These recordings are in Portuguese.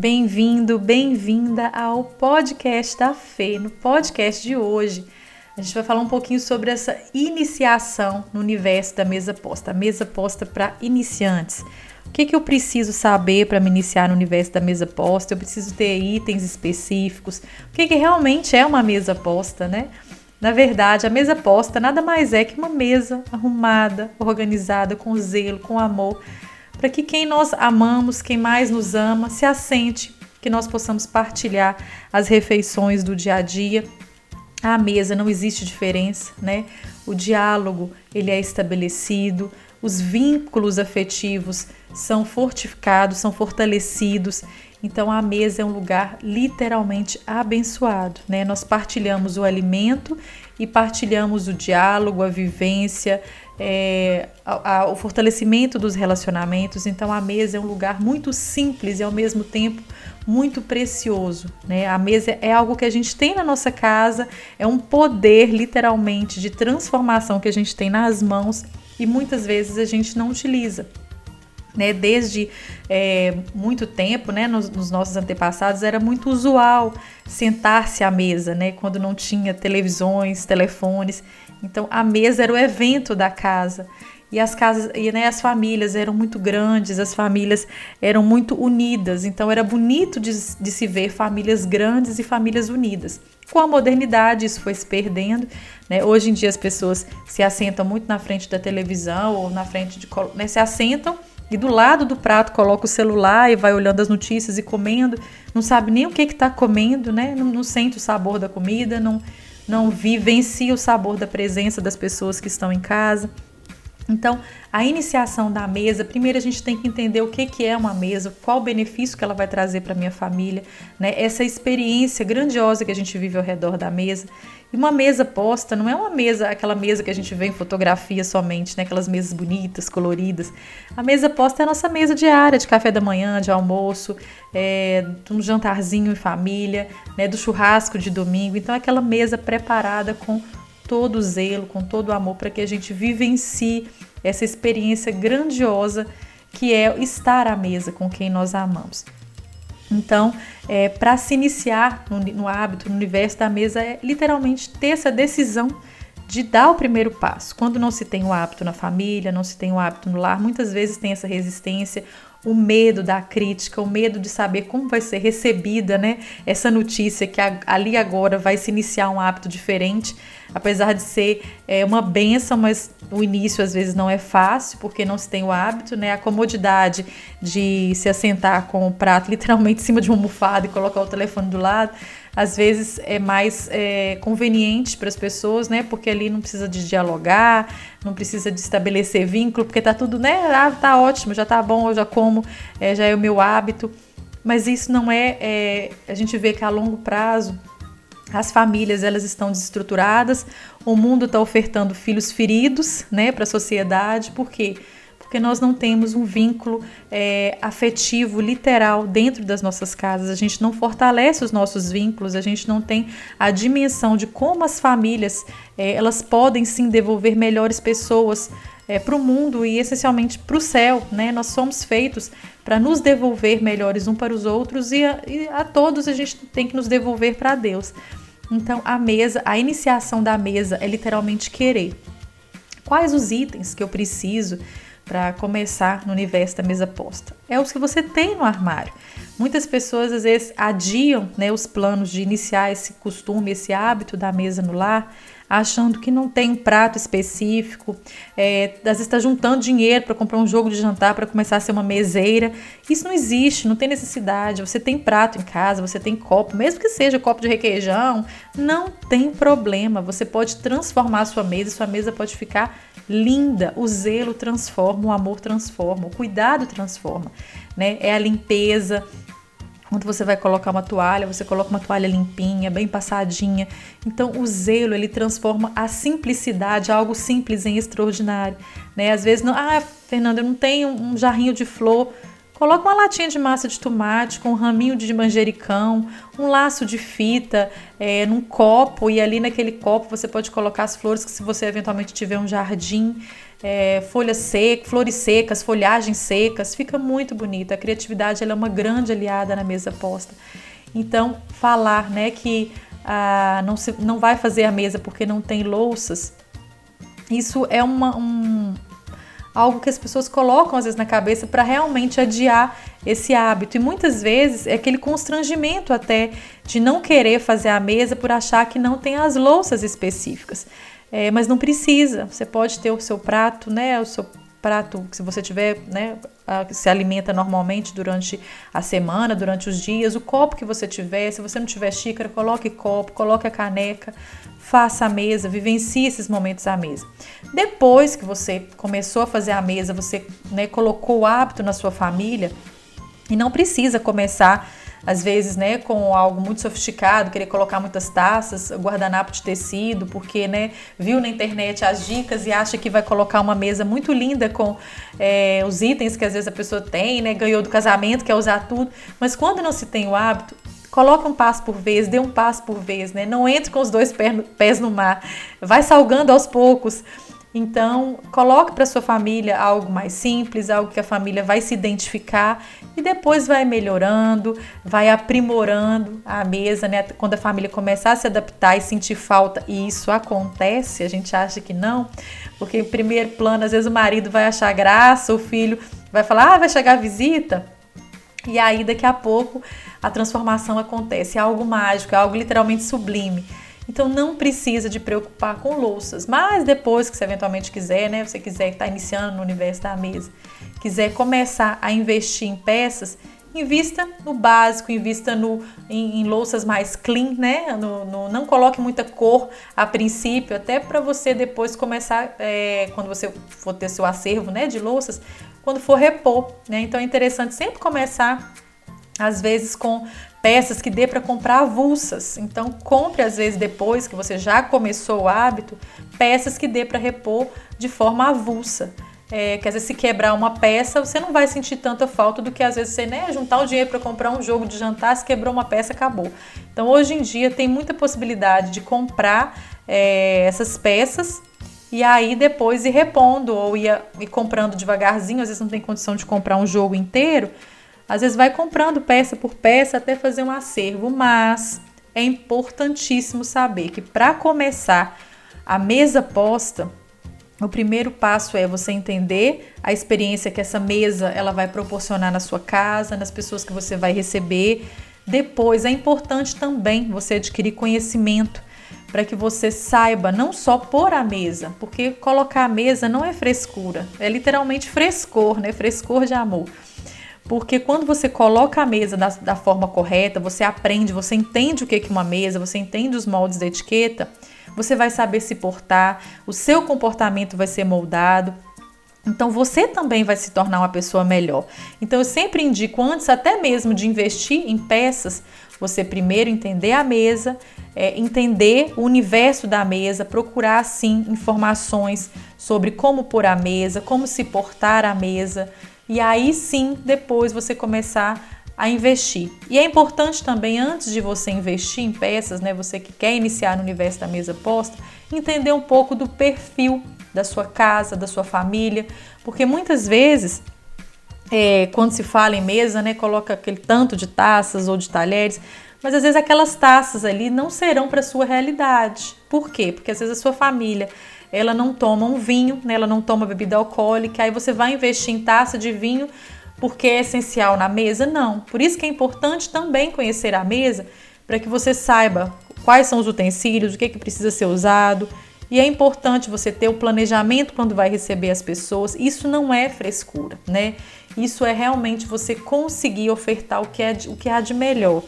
Bem-vindo, bem-vinda ao podcast da Fê. No podcast de hoje, a gente vai falar um pouquinho sobre essa iniciação no universo da mesa posta, a mesa posta para iniciantes. O que, que eu preciso saber para me iniciar no universo da mesa posta? Eu preciso ter itens específicos. O que, que realmente é uma mesa posta, né? Na verdade, a mesa posta nada mais é que uma mesa arrumada, organizada, com zelo, com amor, para que quem nós amamos, quem mais nos ama, se assente, que nós possamos partilhar as refeições do dia a dia. À mesa não existe diferença, né? O diálogo, ele é estabelecido, os vínculos afetivos são fortificados, são fortalecidos. Então a mesa é um lugar literalmente abençoado, né? Nós partilhamos o alimento e partilhamos o diálogo, a vivência, é, a, a, o fortalecimento dos relacionamentos. Então a mesa é um lugar muito simples e ao mesmo tempo muito precioso, né? A mesa é algo que a gente tem na nossa casa, é um poder literalmente de transformação que a gente tem nas mãos e muitas vezes a gente não utiliza. Né, desde é, muito tempo, né, nos, nos, nossos antepassados, era muito usual sentar-se à mesa, né, quando não tinha televisões, telefones. Então, a mesa era o evento da casa. E as casas e né, as famílias eram muito grandes, as famílias eram muito unidas, então era bonito de, de se ver famílias grandes e famílias unidas. Com a modernidade, isso foi se perdendo. Né? Hoje em dia, as pessoas se assentam muito na frente da televisão ou na frente de. Né, se assentam e do lado do prato coloca o celular e vai olhando as notícias e comendo, não sabe nem o que está comendo, né? Não, não, sente o sabor da comida, não, não vivencia o sabor da presença das pessoas que estão em casa. Então, a iniciação da mesa, primeiro a gente tem que entender o que, que é uma mesa, qual o benefício que ela vai trazer para minha família, né? Essa experiência grandiosa que a gente vive ao redor da mesa. E uma mesa posta não é uma mesa, aquela mesa que a gente vê em fotografia somente, né? Aquelas mesas bonitas, coloridas. A mesa posta é a nossa mesa diária de café da manhã, de almoço, é, de um jantarzinho em família, né? Do churrasco de domingo. Então, é aquela mesa preparada com todo zelo, com todo amor, para que a gente vivencie essa experiência grandiosa que é estar à mesa com quem nós amamos. Então, é, para se iniciar no, no hábito, no universo da mesa, é literalmente ter essa decisão de dar o primeiro passo. Quando não se tem o hábito na família, não se tem o hábito no lar, muitas vezes tem essa resistência, o medo da crítica, o medo de saber como vai ser recebida, né? Essa notícia que ali agora vai se iniciar um hábito diferente, apesar de ser é, uma benção, mas o início às vezes não é fácil porque não se tem o hábito, né? A comodidade de se assentar com o prato literalmente em cima de uma almofada e colocar o telefone do lado às vezes é mais é, conveniente para as pessoas, né? Porque ali não precisa de dialogar, não precisa de estabelecer vínculo, porque tá tudo, né? Ah, tá ótimo, já tá bom, eu já como, é, já é o meu hábito. Mas isso não é, é, a gente vê que a longo prazo as famílias elas estão desestruturadas, o mundo está ofertando filhos feridos, né, para a sociedade, por quê? Porque nós não temos um vínculo é, afetivo, literal, dentro das nossas casas. A gente não fortalece os nossos vínculos, a gente não tem a dimensão de como as famílias é, elas podem sim devolver melhores pessoas é, para o mundo e essencialmente para o céu. Né? Nós somos feitos para nos devolver melhores um para os outros e a, e a todos a gente tem que nos devolver para Deus. Então, a mesa, a iniciação da mesa é literalmente querer. Quais os itens que eu preciso para começar no universo da mesa posta. É os que você tem no armário. Muitas pessoas às vezes adiam né, os planos de iniciar esse costume, esse hábito da mesa no lar, achando que não tem um prato específico, é, às vezes está juntando dinheiro para comprar um jogo de jantar para começar a ser uma meseira. Isso não existe, não tem necessidade. Você tem prato em casa, você tem copo, mesmo que seja copo de requeijão, não tem problema. Você pode transformar a sua mesa, sua mesa pode ficar linda. O zelo transforma, o amor transforma, o cuidado transforma, né? É a limpeza, quando você vai colocar uma toalha, você coloca uma toalha limpinha, bem passadinha. Então, o zelo ele transforma a simplicidade, algo simples em extraordinário, né? Às vezes, não, ah, Fernanda, eu não tenho um jarrinho de flor. Coloca uma latinha de massa de tomate com um raminho de manjericão, um laço de fita é, num copo e ali naquele copo você pode colocar as flores que se você eventualmente tiver um jardim, é, folhas secas, flores secas, folhagens secas, fica muito bonita. A criatividade é uma grande aliada na mesa posta. Então, falar né, que ah, não, se, não vai fazer a mesa porque não tem louças, isso é uma, um, algo que as pessoas colocam às vezes na cabeça para realmente adiar esse hábito. E muitas vezes é aquele constrangimento até de não querer fazer a mesa por achar que não tem as louças específicas. É, mas não precisa. Você pode ter o seu prato, né? O seu prato, se você tiver, né, se alimenta normalmente durante a semana, durante os dias, o copo que você tiver, se você não tiver xícara, coloque copo, coloque a caneca, faça a mesa, vivencie esses momentos à mesa. Depois que você começou a fazer a mesa, você né, colocou o hábito na sua família e não precisa começar às vezes, né, com algo muito sofisticado, querer colocar muitas taças, guardanapo de tecido, porque, né, viu na internet as dicas e acha que vai colocar uma mesa muito linda com é, os itens que às vezes a pessoa tem, né, ganhou do casamento, quer usar tudo, mas quando não se tem o hábito, coloca um passo por vez, dê um passo por vez, né, não entre com os dois pés no mar, vai salgando aos poucos, então, coloque para sua família algo mais simples, algo que a família vai se identificar e depois vai melhorando, vai aprimorando a mesa, né? Quando a família começar a se adaptar e sentir falta, e isso acontece, a gente acha que não, porque em primeiro plano, às vezes o marido vai achar graça, o filho vai falar: "Ah, vai chegar a visita". E aí daqui a pouco a transformação acontece, é algo mágico, é algo literalmente sublime. Então não precisa de preocupar com louças, mas depois que você eventualmente quiser, né, você quiser estar tá iniciando no universo da mesa, quiser começar a investir em peças, invista no básico, invista no, em, em louças mais clean, né? No, no, não coloque muita cor a princípio, até para você depois começar, é, quando você for ter seu acervo né, de louças, quando for repor, né? Então é interessante sempre começar às vezes com peças que dê para comprar avulsas. Então, compre às vezes depois que você já começou o hábito, peças que dê para repor de forma avulsa. É, que às vezes se quebrar uma peça, você não vai sentir tanta falta do que às vezes você né, juntar o dinheiro para comprar um jogo de jantar, se quebrou uma peça, acabou. Então hoje em dia tem muita possibilidade de comprar é, essas peças e aí depois ir repondo ou ir, ir comprando devagarzinho, às vezes não tem condição de comprar um jogo inteiro, às vezes vai comprando peça por peça até fazer um acervo, mas é importantíssimo saber que para começar a mesa posta, o primeiro passo é você entender a experiência que essa mesa ela vai proporcionar na sua casa, nas pessoas que você vai receber. Depois é importante também você adquirir conhecimento para que você saiba não só pôr a mesa, porque colocar a mesa não é frescura, é literalmente frescor, né? Frescor de amor. Porque quando você coloca a mesa da, da forma correta, você aprende, você entende o que é uma mesa, você entende os moldes da etiqueta, você vai saber se portar, o seu comportamento vai ser moldado. Então você também vai se tornar uma pessoa melhor. Então eu sempre indico antes até mesmo de investir em peças, você primeiro entender a mesa, é, entender o universo da mesa, procurar sim informações sobre como pôr a mesa, como se portar a mesa, e aí sim depois você começar a investir. E é importante também, antes de você investir em peças, né, você que quer iniciar no universo da mesa posta, entender um pouco do perfil da sua casa, da sua família, porque muitas vezes, é, quando se fala em mesa, né, coloca aquele tanto de taças ou de talheres, mas às vezes aquelas taças ali não serão para sua realidade. Por quê? Porque às vezes a sua família ela não toma um vinho, né? ela não toma bebida alcoólica, aí você vai investir em taça de vinho porque é essencial na mesa? Não. Por isso que é importante também conhecer a mesa, para que você saiba quais são os utensílios, o que, é que precisa ser usado. E é importante você ter o planejamento quando vai receber as pessoas. Isso não é frescura, né? Isso é realmente você conseguir ofertar o que, é o que há de melhor.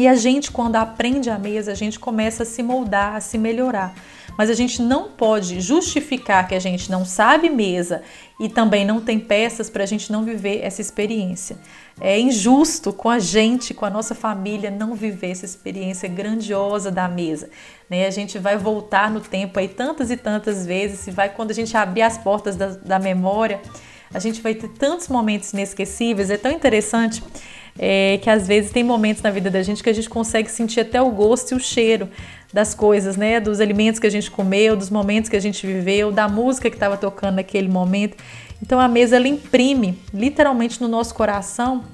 E a gente, quando aprende a mesa, a gente começa a se moldar, a se melhorar mas a gente não pode justificar que a gente não sabe mesa e também não tem peças para a gente não viver essa experiência. É injusto com a gente, com a nossa família, não viver essa experiência grandiosa da mesa. Né? A gente vai voltar no tempo aí tantas e tantas vezes, e vai quando a gente abrir as portas da, da memória, a gente vai ter tantos momentos inesquecíveis. É tão interessante é, que às vezes tem momentos na vida da gente que a gente consegue sentir até o gosto e o cheiro das coisas, né? Dos alimentos que a gente comeu, dos momentos que a gente viveu, da música que estava tocando naquele momento. Então a mesa ela imprime literalmente no nosso coração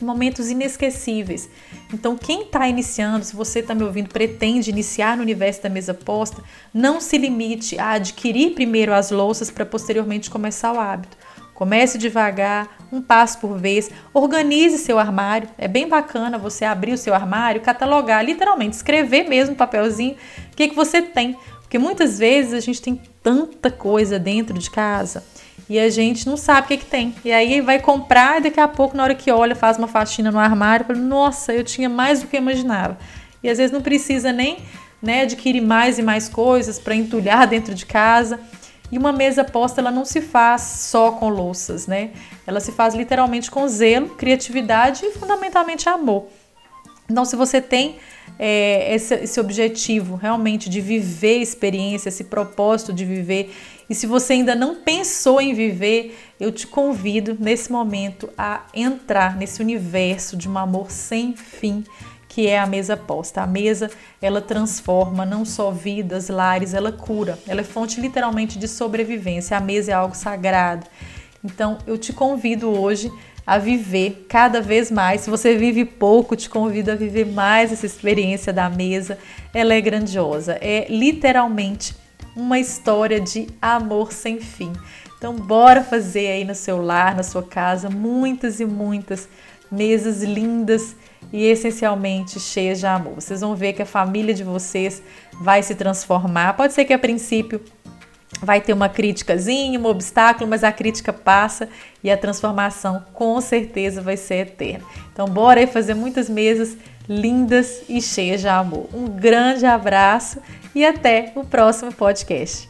momentos inesquecíveis. Então, quem está iniciando, se você está me ouvindo, pretende iniciar no universo da mesa posta, não se limite a adquirir primeiro as louças para posteriormente começar o hábito. Comece devagar, um passo por vez. Organize seu armário. É bem bacana você abrir o seu armário, catalogar, literalmente, escrever mesmo no papelzinho o que, que você tem. Porque muitas vezes a gente tem tanta coisa dentro de casa e a gente não sabe o que, que tem. E aí vai comprar e daqui a pouco, na hora que olha, faz uma faxina no armário, fala, nossa, eu tinha mais do que imaginava. E às vezes não precisa nem né, adquirir mais e mais coisas para entulhar dentro de casa. E uma mesa posta ela não se faz só com louças, né? Ela se faz literalmente com zelo, criatividade e fundamentalmente amor. Então, se você tem é, esse, esse objetivo realmente de viver experiência, esse propósito de viver, e se você ainda não pensou em viver, eu te convido nesse momento a entrar nesse universo de um amor sem fim que é a mesa posta. A mesa, ela transforma não só vidas, lares, ela cura. Ela é fonte literalmente de sobrevivência. A mesa é algo sagrado. Então, eu te convido hoje a viver cada vez mais. Se você vive pouco, te convido a viver mais essa experiência da mesa. Ela é grandiosa. É literalmente uma história de amor sem fim. Então, bora fazer aí no seu lar, na sua casa, muitas e muitas mesas lindas e essencialmente cheias de amor. Vocês vão ver que a família de vocês vai se transformar. Pode ser que a princípio vai ter uma criticazinha, um obstáculo, mas a crítica passa e a transformação com certeza vai ser eterna. Então, bora aí fazer muitas mesas lindas e cheias de amor. Um grande abraço e até o próximo podcast.